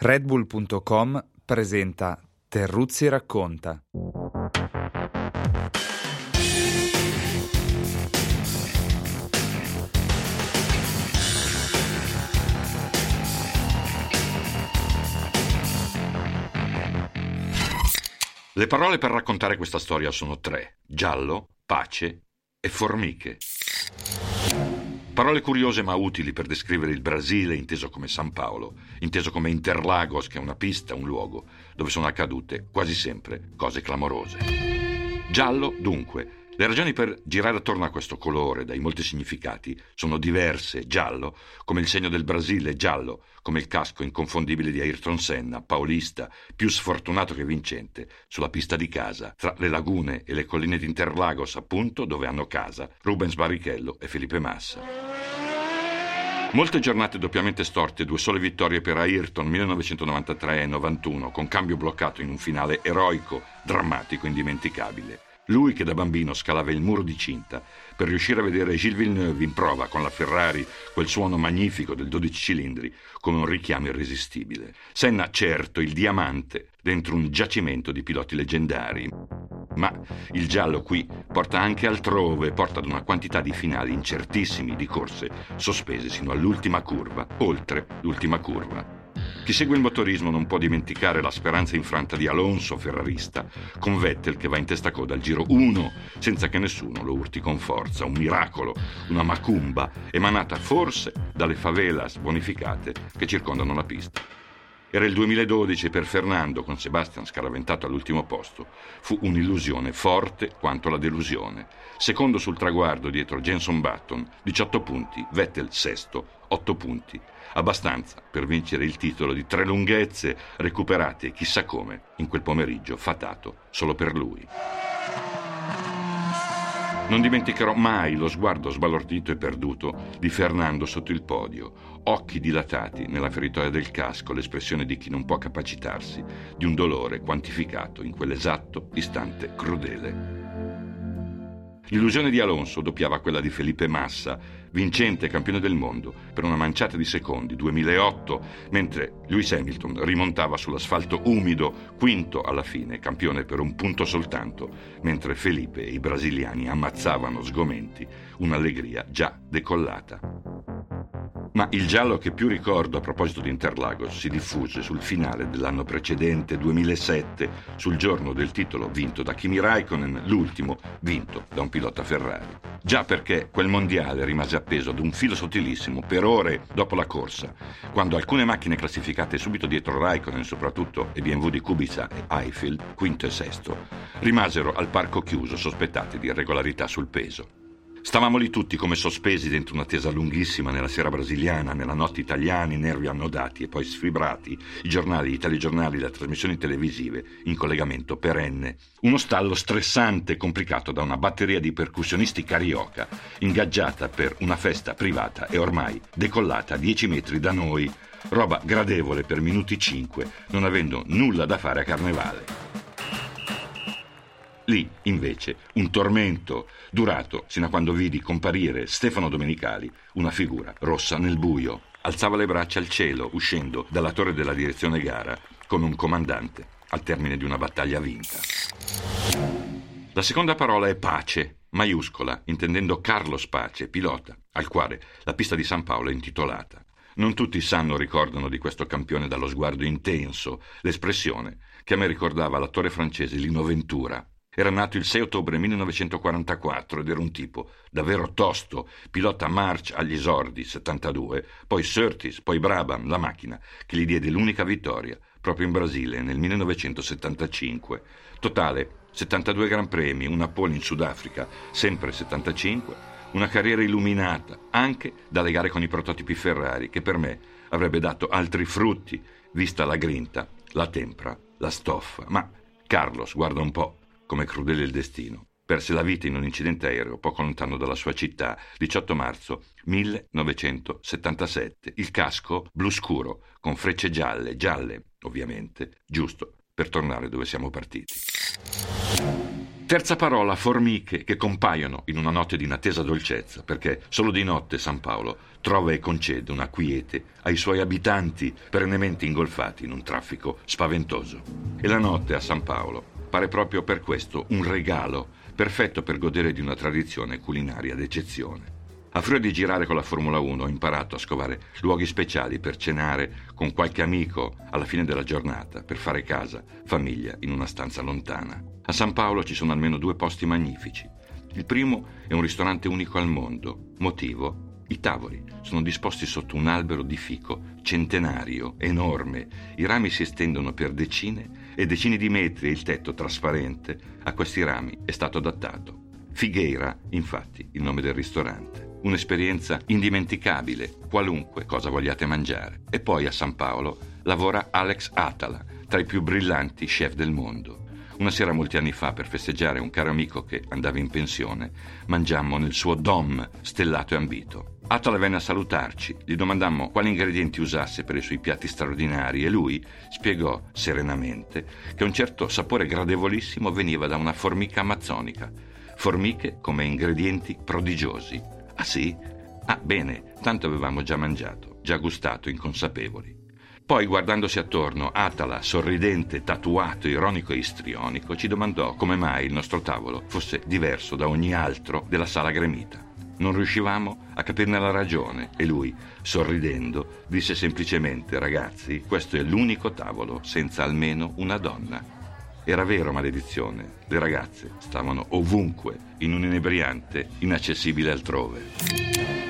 Redbull.com presenta Terruzzi racconta. Le parole per raccontare questa storia sono tre: giallo, pace e formiche. Parole curiose ma utili per descrivere il Brasile inteso come San Paolo, inteso come Interlagos, che è una pista, un luogo, dove sono accadute quasi sempre cose clamorose. Giallo, dunque, le ragioni per girare attorno a questo colore, dai molti significati, sono diverse. Giallo, come il segno del Brasile, giallo, come il casco inconfondibile di Ayrton Senna, paulista, più sfortunato che vincente, sulla pista di casa, tra le lagune e le colline di Interlagos, appunto, dove hanno casa Rubens Barrichello e Felipe Massa. Molte giornate doppiamente storte, due sole vittorie per Ayrton 1993 e 91, con cambio bloccato in un finale eroico, drammatico, indimenticabile. Lui che da bambino scalava il muro di cinta per riuscire a vedere Gilles Villeneuve in prova con la Ferrari, quel suono magnifico del 12 cilindri, come un richiamo irresistibile. Senna, certo, il diamante dentro un giacimento di piloti leggendari. Ma il giallo qui porta anche altrove, porta ad una quantità di finali incertissimi di corse sospese sino all'ultima curva, oltre l'ultima curva. Chi segue il motorismo non può dimenticare la speranza infranta di Alonso, ferrarista, con Vettel che va in testa coda al giro 1 senza che nessuno lo urti con forza. Un miracolo, una macumba emanata forse dalle favelas bonificate che circondano la pista. Era il 2012 e per Fernando, con Sebastian scaraventato all'ultimo posto, fu un'illusione forte quanto la delusione. Secondo sul traguardo dietro Jenson Button, 18 punti, Vettel sesto, 8 punti. Abbastanza per vincere il titolo di tre lunghezze recuperate chissà come in quel pomeriggio fatato solo per lui. Non dimenticherò mai lo sguardo sbalordito e perduto di Fernando sotto il podio, occhi dilatati nella feritoia del casco, l'espressione di chi non può capacitarsi di un dolore quantificato in quell'esatto istante crudele. L'illusione di Alonso doppiava quella di Felipe Massa, vincente campione del mondo per una manciata di secondi, 2008, mentre Lewis Hamilton rimontava sull'asfalto umido, quinto alla fine, campione per un punto soltanto, mentre Felipe e i brasiliani ammazzavano sgomenti un'allegria già decollata. Ma il giallo che più ricordo a proposito di Interlagos si diffuse sul finale dell'anno precedente, 2007, sul giorno del titolo vinto da Kimi Raikkonen, l'ultimo vinto da un pilota Ferrari. Già perché quel mondiale rimase appeso ad un filo sottilissimo per ore dopo la corsa, quando alcune macchine classificate subito dietro Raikkonen, soprattutto e BMW di Kubica e Eiffel, quinto e sesto, rimasero al parco chiuso sospettate di irregolarità sul peso. Stavamo lì tutti come sospesi dentro un'attesa lunghissima nella sera brasiliana, nella notte italiana, i nervi annodati e poi sfibrati, i giornali, i telegiornali, le trasmissioni televisive in collegamento perenne. Uno stallo stressante complicato da una batteria di percussionisti carioca, ingaggiata per una festa privata e ormai decollata a 10 metri da noi. Roba gradevole per minuti 5, non avendo nulla da fare a carnevale. Lì, invece, un tormento durato sino a quando vidi comparire Stefano Domenicali, una figura rossa nel buio. Alzava le braccia al cielo, uscendo dalla torre della direzione gara come un comandante al termine di una battaglia vinta. La seconda parola è pace, maiuscola, intendendo Carlos Pace, pilota, al quale la pista di San Paolo è intitolata. Non tutti sanno o ricordano di questo campione dallo sguardo intenso, l'espressione che a me ricordava l'attore francese Lino Ventura, era nato il 6 ottobre 1944 ed era un tipo davvero tosto, pilota March agli esordi, 72, poi Surtees, poi Brabham, la macchina, che gli diede l'unica vittoria, proprio in Brasile, nel 1975. Totale 72 Gran Premi, una pole in Sudafrica, sempre 75, una carriera illuminata anche dalle gare con i prototipi Ferrari, che per me avrebbe dato altri frutti, vista la grinta, la tempra, la stoffa. Ma Carlos, guarda un po', come crudele il destino. Perse la vita in un incidente aereo poco lontano dalla sua città, 18 marzo 1977. Il casco blu scuro, con frecce gialle, gialle, ovviamente, giusto per tornare dove siamo partiti. Terza parola, formiche che compaiono in una notte di inattesa dolcezza, perché solo di notte San Paolo trova e concede una quiete ai suoi abitanti perennemente ingolfati in un traffico spaventoso. E la notte a San Paolo pare proprio per questo un regalo perfetto per godere di una tradizione culinaria d'eccezione. A furia di girare con la Formula 1 ho imparato a scovare luoghi speciali per cenare con qualche amico alla fine della giornata, per fare casa, famiglia in una stanza lontana. A San Paolo ci sono almeno due posti magnifici. Il primo è un ristorante unico al mondo. Motivo? I tavoli sono disposti sotto un albero di fico centenario, enorme. I rami si estendono per decine e decine di metri e il tetto trasparente a questi rami è stato adattato. Figueira, infatti, il nome del ristorante. Un'esperienza indimenticabile, qualunque cosa vogliate mangiare. E poi a San Paolo lavora Alex Atala, tra i più brillanti chef del mondo. Una sera molti anni fa, per festeggiare un caro amico che andava in pensione, mangiammo nel suo dom stellato e ambito. Atala venne a salutarci, gli domandammo quali ingredienti usasse per i suoi piatti straordinari e lui spiegò serenamente che un certo sapore gradevolissimo veniva da una formica amazzonica. Formiche come ingredienti prodigiosi. Ah sì? Ah bene, tanto avevamo già mangiato, già gustato, inconsapevoli. Poi, guardandosi attorno, Atala, sorridente, tatuato, ironico e istrionico, ci domandò come mai il nostro tavolo fosse diverso da ogni altro della sala gremita. Non riuscivamo a capirne la ragione e lui, sorridendo, disse semplicemente, ragazzi, questo è l'unico tavolo senza almeno una donna. Era vero, maledizione, le ragazze stavano ovunque, in un inebriante inaccessibile altrove.